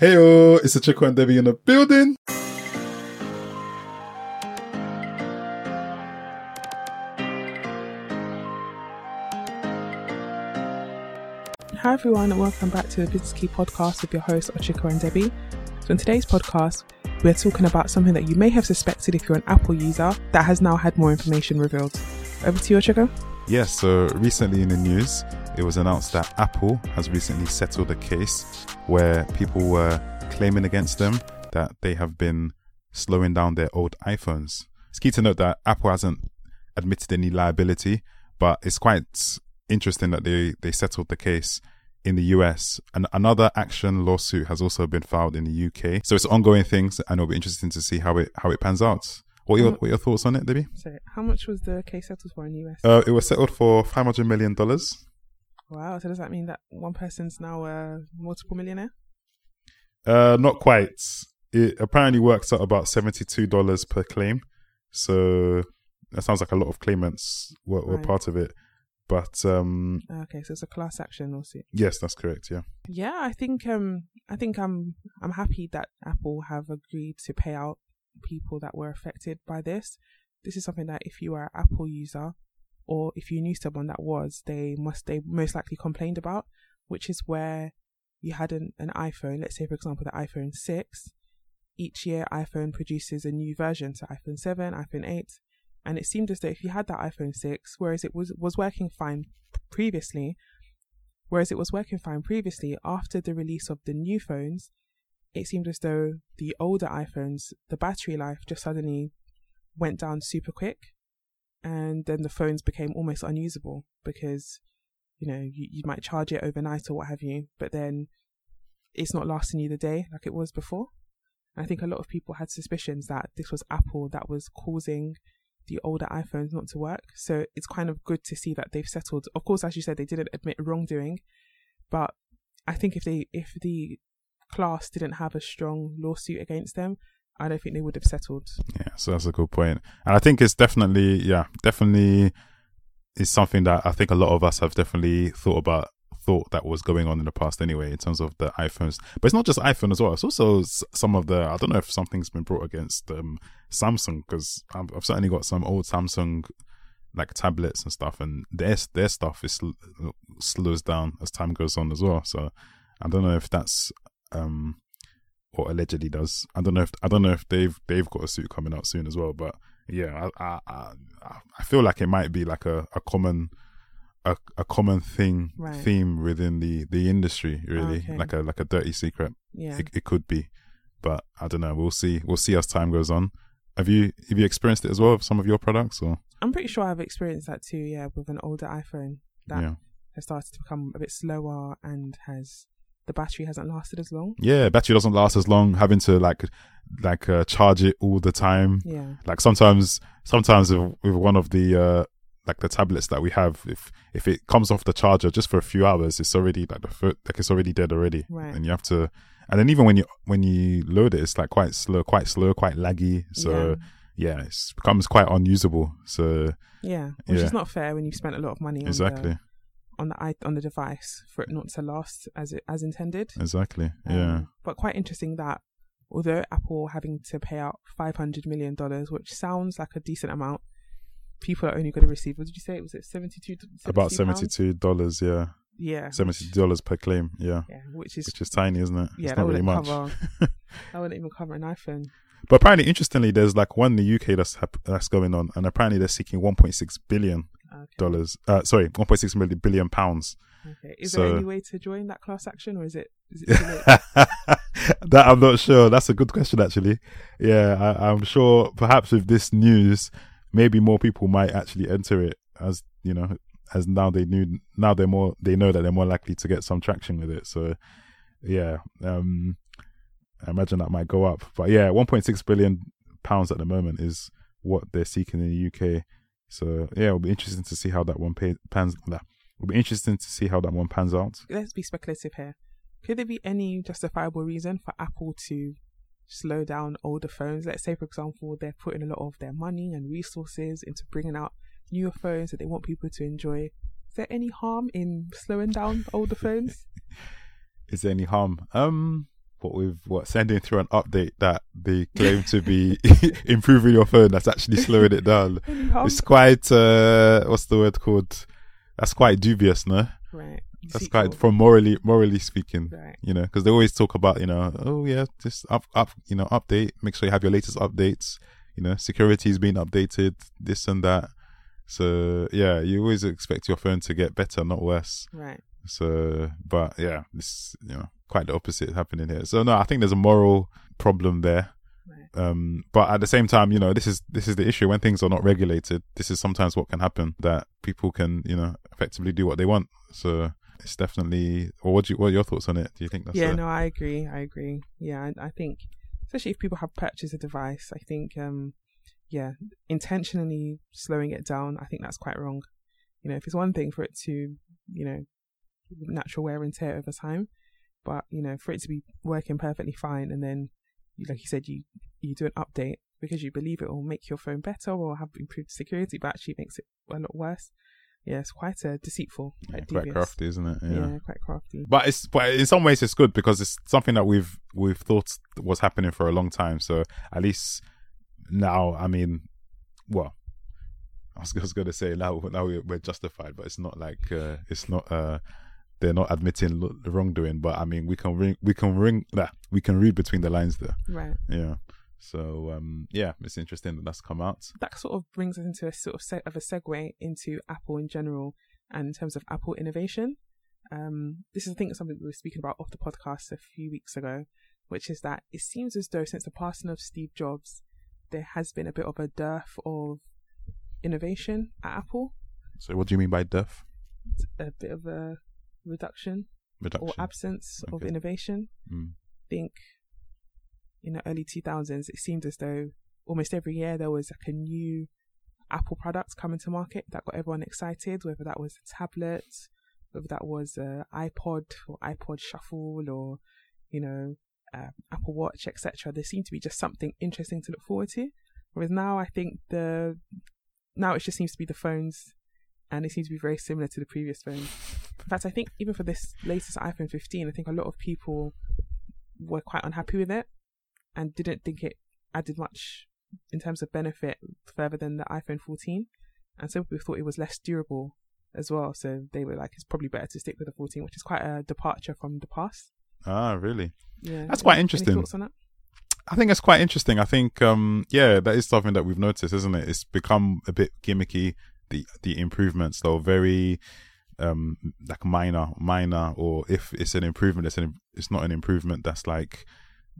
Heyo, it's Ochiko and Debbie in the building. Hi everyone, and welcome back to the Business Key podcast with your hosts Ochiko and Debbie. So in today's podcast, we're talking about something that you may have suspected if you're an Apple user that has now had more information revealed. Over to you, Ochiko. Yes, so recently in the news, it was announced that Apple has recently settled a case where people were claiming against them that they have been slowing down their old iPhones. It's key to note that Apple hasn't admitted any liability, but it's quite interesting that they, they settled the case in the US. And another action lawsuit has also been filed in the UK. So it's ongoing things, and it'll be interesting to see how it how it pans out. What are your, what are your thoughts on it, Debbie? So, how much was the case settled for in the US? Uh, it was settled for five hundred million dollars. Wow, so does that mean that one person's now a multiple millionaire? Uh, not quite. It apparently works out about seventy-two dollars per claim. So that sounds like a lot of claimants were, were Right. part of it. But um, Okay, so it's a class action lawsuit. yes, that's correct. Yeah. Yeah, I think um I think I'm I'm happy that Apple have agreed to pay out people that were affected by this. This is something that if you are an Apple user or if you knew someone that was, they must they most likely complained about, which is where you had an, an iPhone, let's say for example the iPhone six. Each year iPhone produces a new version, so iPhone seven, iPhone eight, and it seemed as though if you had that iPhone six, whereas it was was working fine previously, Whereas it was working fine previously, after the release of the new phones, it seemed as though the older iPhones, the battery life just suddenly went down super quick. And then the phones became almost unusable because, you know, you, you might charge it overnight or what have you, but then it's not lasting you the day like it was before. I think a lot of people had suspicions that this was Apple that was causing the older iPhones not to work. So it's kind of good to see that they've settled. Of course, as you said, they didn't admit wrongdoing, but I think if they if the class didn't have a strong lawsuit against them, I don't think they would have settled. Yeah, so that's a good point. And I think it's definitely, yeah, definitely is something that I think a lot of us have definitely thought about, thought that was going on in the past anyway, in terms of the iPhones. But it's not just iPhone as well. It's also some of the, I don't know if something's been brought against um, Samsung, because I've, I've certainly got some old Samsung like tablets and stuff, and their their stuff is sl- slows down as time goes on as well. So I don't know if that's um or allegedly does. I don't know if I don't know if they've they've got a suit coming out soon as well. But yeah, I I I, I feel like it might be like a, a common a, a common thing Right. theme within the the industry really Okay. like a like a dirty secret Yeah. it, it could be but i don't know we'll see we'll see as time goes on have you have you experienced it as well with some of your products or I'm pretty sure I've experienced that too, yeah, with an older iPhone that yeah has started to become a bit slower and has the battery hasn't lasted as long. yeah battery doesn't last as long having to like like uh, charge it all the time Yeah. like sometimes sometimes with, with one of the uh like the tablets that we have if if it comes off the charger just for a few hours it's already like the foot like it's already dead already Right. and you have to and then even when you when you load it it's like quite slow quite slow quite laggy so yeah, it becomes quite unusable so Yeah. Which Yeah. is not fair when you've spent a lot of money on exactly on the i- on the device for it not to last as it as intended. exactly Um, yeah But quite interesting that although Apple having to pay out five hundred million dollars, which sounds like a decent amount, people are only going to receive. What did you say? Was it seventy two? about 72 dollars yeah Yeah. 70 dollars per claim yeah Yeah, which is which is tiny isn't it yeah, it's not really much cover. that wouldn't even cover an iPhone. But apparently, interestingly, there's like one in the UK that's hap- that's going on, and apparently they're seeking 1.6 billion Okay. dollars. Uh, sorry, 1.6 million billion pounds. Okay. Is So- there any way to join that class action, or is it is it that I'm not sure. That's a good question, actually. Yeah, I, I'm sure. Perhaps with this news, maybe more people might actually enter it, as you know, as now they knew. Now they're more. They know that they're more likely to get some traction with it. So, yeah. Um, I imagine that might go up. But yeah, 1.6 billion pounds at the moment is what they're seeking in the UK. So yeah, it'll be interesting to see how that one pay, pans. That it'll be interesting to see how that one pans out. Let's be speculative here. Could there be any justifiable reason for Apple to slow down older phones? Let's say, for example, they're putting a lot of their money and resources into bringing out newer phones that they want people to enjoy. Is there any harm in slowing down older phones? Is there any harm? Um, what with what sending through an update that they claim to be improving your phone that's actually slowing it down. It's quite uh what's the word called? That's quite dubious, no? right. That's quite from morally morally speaking, Right. you know, because they always talk about you know, oh yeah, just up up, you know, update. Make sure you have your latest updates. You know, security is being updated, this and that. So yeah, you always expect your phone to get better, not worse. Right. So, but yeah, it's you know quite the opposite happening here. So no, I think there's a moral problem there. Right. Um, but at the same time, you know, this is this is the issue when things are not regulated. This is sometimes what can happen that people can you know effectively do what they want. So it's definitely. Or what do you, what are your thoughts on it? Do you think that's yeah, a- no, I agree. I agree. Yeah, I, I think, especially if people have purchased a device, I think, um, yeah, intentionally slowing it down, I think that's quite wrong. You know, if it's one thing for it to, you know, natural wear and tear over time, but you know, for it to be working perfectly fine, and then, like you said, you you do an update because you believe it will make your phone better or have improved security, but actually makes it a lot worse. Yeah, it's quite uh, deceitful, yeah, quite crafty, isn't it? Yeah. quite crafty. but it's but in some ways it's good because it's something that we've we've thought was happening for a long time. So at least now, I mean, well, I was, I was going to say now now we're, we're justified, but it's not like uh, it's not uh, they're not admitting lo- the wrongdoing. But I mean, we can ring we can ring that we can read between the lines there. Right. Yeah. So um, yeah, it's interesting that that's come out. that sort of brings us into a sort of se- of a segue into Apple in general and in terms of Apple innovation. Um, this is, I think, something we were speaking about off the podcast a few weeks ago, which is that it seems as though since the passing of Steve Jobs, there has been a bit of a dearth of innovation at Apple, So what do you mean by dearth? a bit of a reduction reduction? or absence of innovation. Mm. I think in the early 2000s, it seemed as though almost every year there was like a new Apple product coming to market that got everyone excited, whether that was a tablet, whether that was a iPod or iPod Shuffle or, you know, uh, Apple Watch, etc. There seemed to be just something interesting to look forward to. Whereas now I think the, now it just seems to be the phones and it seems to be very similar to the previous phones. In fact, I think even for this latest iPhone 15, I think a lot of people were quite unhappy with it and didn't think it added much in terms of benefit further than the iPhone 14. And some people thought it was less durable as well. So they were like, it's probably better to stick with the 14, which is quite a departure from the past. Ah, really? Yeah, That's quite interesting. Any thoughts on that? I think it's quite interesting. I think, um, yeah, that is something that we've noticed, isn't it? It's become a bit gimmicky. The the improvements, though, very um like minor, minor, or if it's an improvement, it's an it's not an improvement. That's like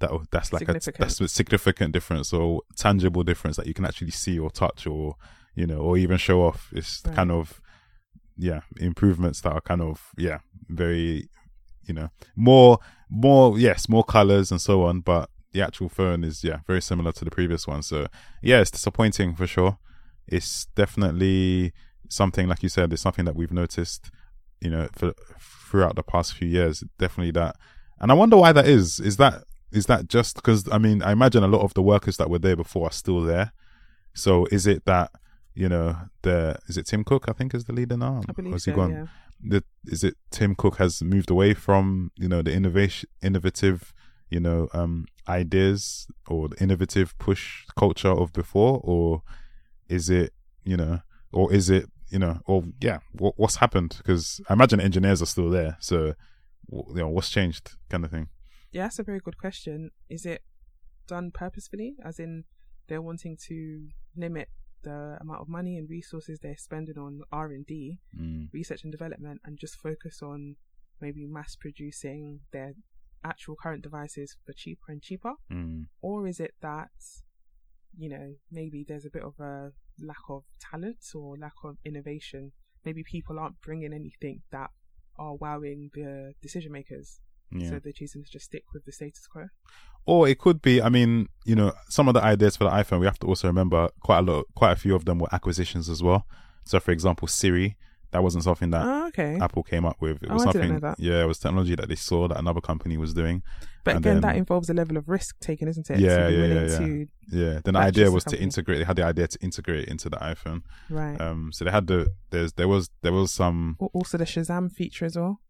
that. That's like a Significant. that's a significant difference or tangible difference that you can actually see or touch or you know or even show off. It's Right. kind of yeah improvements that are kind of yeah very you know more more yes more colors and so on but the actual phone is yeah very similar to the previous one so yeah it's disappointing for sure it's definitely something like you said it's something that we've noticed you know for throughout the past few years definitely that and i wonder why that is. Is that is that just because i mean i imagine a lot of the workers that were there before are still there. So is it that you know the is it tim cook i think is the leader now? I believe has he so, gone? yeah. the is it Tim Cook has moved away from you know the innovation innovative you know um ideas or the innovative push culture of before? Or is it you know or is it you know or yeah what, what's happened because I imagine engineers are still there so you know what's changed kind of thing Yeah, that's a very good question. Is it done purposefully, as in they're wanting to limit the amount of money and resources they're spending on R and D, mm. research and development, and just focus on maybe mass producing their actual current devices for cheaper and cheaper? Mm. Or is it that, you know, maybe there's a bit of a lack of talent or lack of innovation? Maybe people aren't bringing anything that are wowing the decision makers. yeah So they're choosing to just stick with the status quo. or it could be i mean you know some of the ideas for the iphone we have to also remember quite a lot quite a few of them were acquisitions as well so for example siri that wasn't something that Oh, okay. Apple came up with. It Oh, was didn't something, yeah, it was technology that they saw that another company was doing. But and again, then- that involves a level of risk taking, isn't it? Yeah, be yeah, yeah, Yeah, then the idea the was to integrate. They had the idea to integrate it into the iPhone. right. Um, so they had the there's there was there was some also the Shazam feature as well.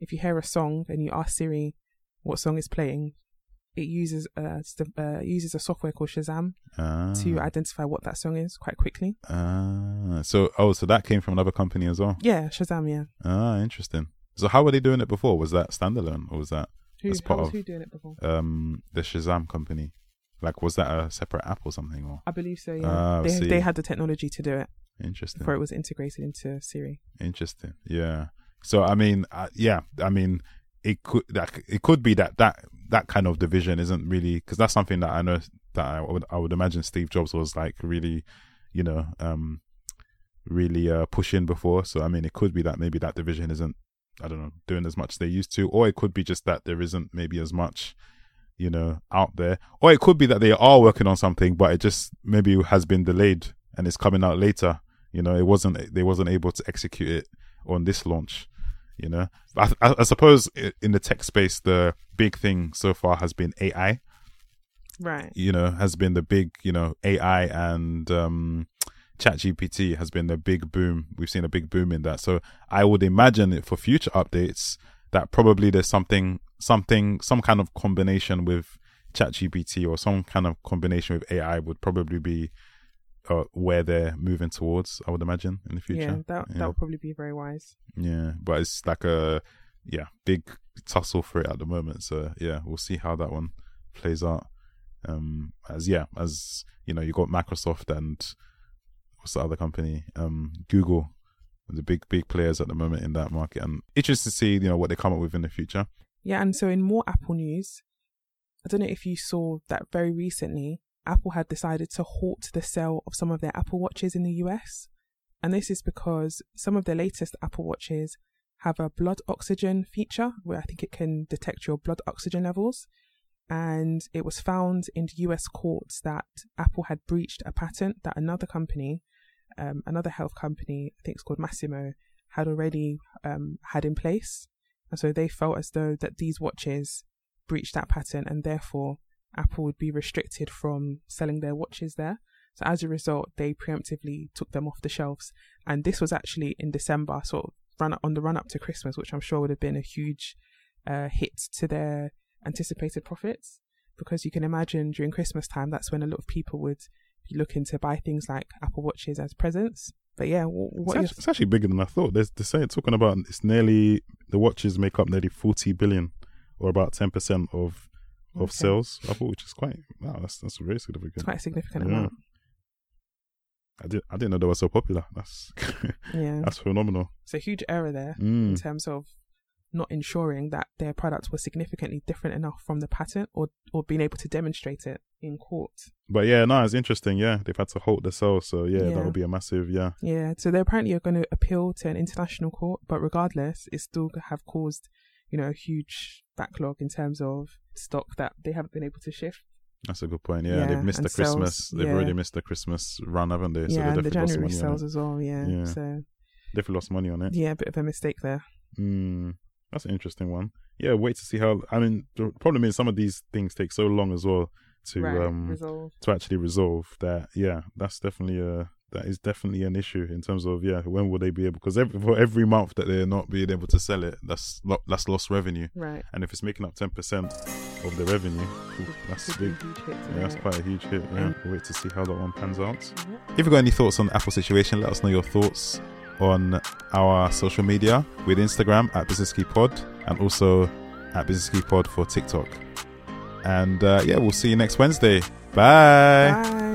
If you hear a song and you ask Siri what song is playing, it uses a uh, uses a software called Shazam Ah. to identify what that song is quite quickly. Ah. So oh, so that came from another company as well. Yeah, Shazam. Yeah. Ah, interesting. So how were they doing it before? Was that standalone or was that Who, how part was of- who doing it before? um the Shazam company? Like was that a separate app or something or I believe so. Yeah, Ah, they see. they had the technology to do it interesting? before it was integrated into Siri. Interesting. Yeah. So I mean, uh, yeah, I mean, it could that it could be that that that kind of division isn't really because that's something that I know that I would I would imagine Steve Jobs was like really, you know, um, really uh pushing before. So I mean, it could be that maybe that division isn't I don't know doing as much as they used to, or it could be just that there isn't maybe as much. You know, out there, or it could be that they are working on something, but it just maybe has been delayed and it's coming out later. You know, it wasn't they wasn't able to execute it on this launch. You know, I, I, I suppose in the tech space, the big thing so far has been AI. Right. You know, has been the big you know AI and um, ChatGPT has been the big boom. We've seen a big boom in that. So I would imagine it for future updates that probably there's something something some kind of combination with ChatGPT or some kind of combination with AI would probably be uh, where they're moving towards. I would imagine in the future. Yeah, that Yeah. that would probably be very wise. Yeah, but it's like a yeah big tussle for it at the moment. So yeah, we'll see how that one plays out. Um, as yeah, as you know, you got Microsoft and what's the other company? Um, Google, the big big players at the moment in that market, and interested to see you know what they come up with in the future. Yeah, and so in more Apple news, I don't know if you saw that very recently, Apple had decided to halt the sale of some of their Apple Watches in the US. And this is because some of the latest Apple Watches have a blood oxygen feature where I think it can detect your blood oxygen levels. And it was found in the US courts that Apple had breached a patent that another company, um, another health company, I think it's called Masimo, had already um, had in place. And so they felt as though that these watches breached that patent and therefore Apple would be restricted from selling their watches there. So as a result, they preemptively took them off the shelves. And this was actually in December, sort of run on the run up to Christmas, which I'm sure would have been a huge uh, hit to their anticipated profits. Because you can imagine during Christmas time, that's when a lot of people would be looking to buy things like Apple Watches as presents. But yeah, wh- It's, actually, it's actually bigger than I thought. There's they're saying talking about it's nearly the watches make up nearly forty billion, or about ten percent of of Okay. sales. I thought, which is quite wow. That's that's very significant. it's quite a significant Yeah. amount. I didn't I didn't know they were so popular. That's Yeah. that's phenomenal. It's a huge error there in Mm. terms of not ensuring that their product was significantly different enough from the patent or, or being able to demonstrate it in court. But yeah, no, it's interesting. Yeah, they've had to halt the sale, so yeah, Yeah. that would be a massive yeah. Yeah, so they apparently are going to appeal to an international court, but regardless, it still have caused, you know, a huge backlog in terms of stock that they haven't been able to shift. That's a good point. Yeah, Yeah, they've missed and the Christmas. sales, They've yeah. already missed the Christmas run, haven't they? So yeah, they and the lost January sales as well. Yeah, Yeah. so Definitely lost money on it. yeah, a bit of a mistake there. Mm, that's an interesting one. Yeah, wait to see how. I mean, the problem is some of these things take so long as well to right, um resolve. to actually resolve. That yeah, that's definitely a that is definitely an issue in terms of yeah, when will they be able? Because every, for every month that they're not being able to sell it, that's lo- that's lost revenue. Right. And if it's making up ten percent of the revenue, ooh, that's a big. huge hit Yeah, that's quite a huge hit. Yeah, we'll wait to see how that one pans out. If you've got any thoughts on the Apple situation, let us know your thoughts on our social media with Instagram at Business Key Pod and also at Business Key Pod for TikTok. And uh, yeah, we'll see you next Wednesday. Bye. Bye.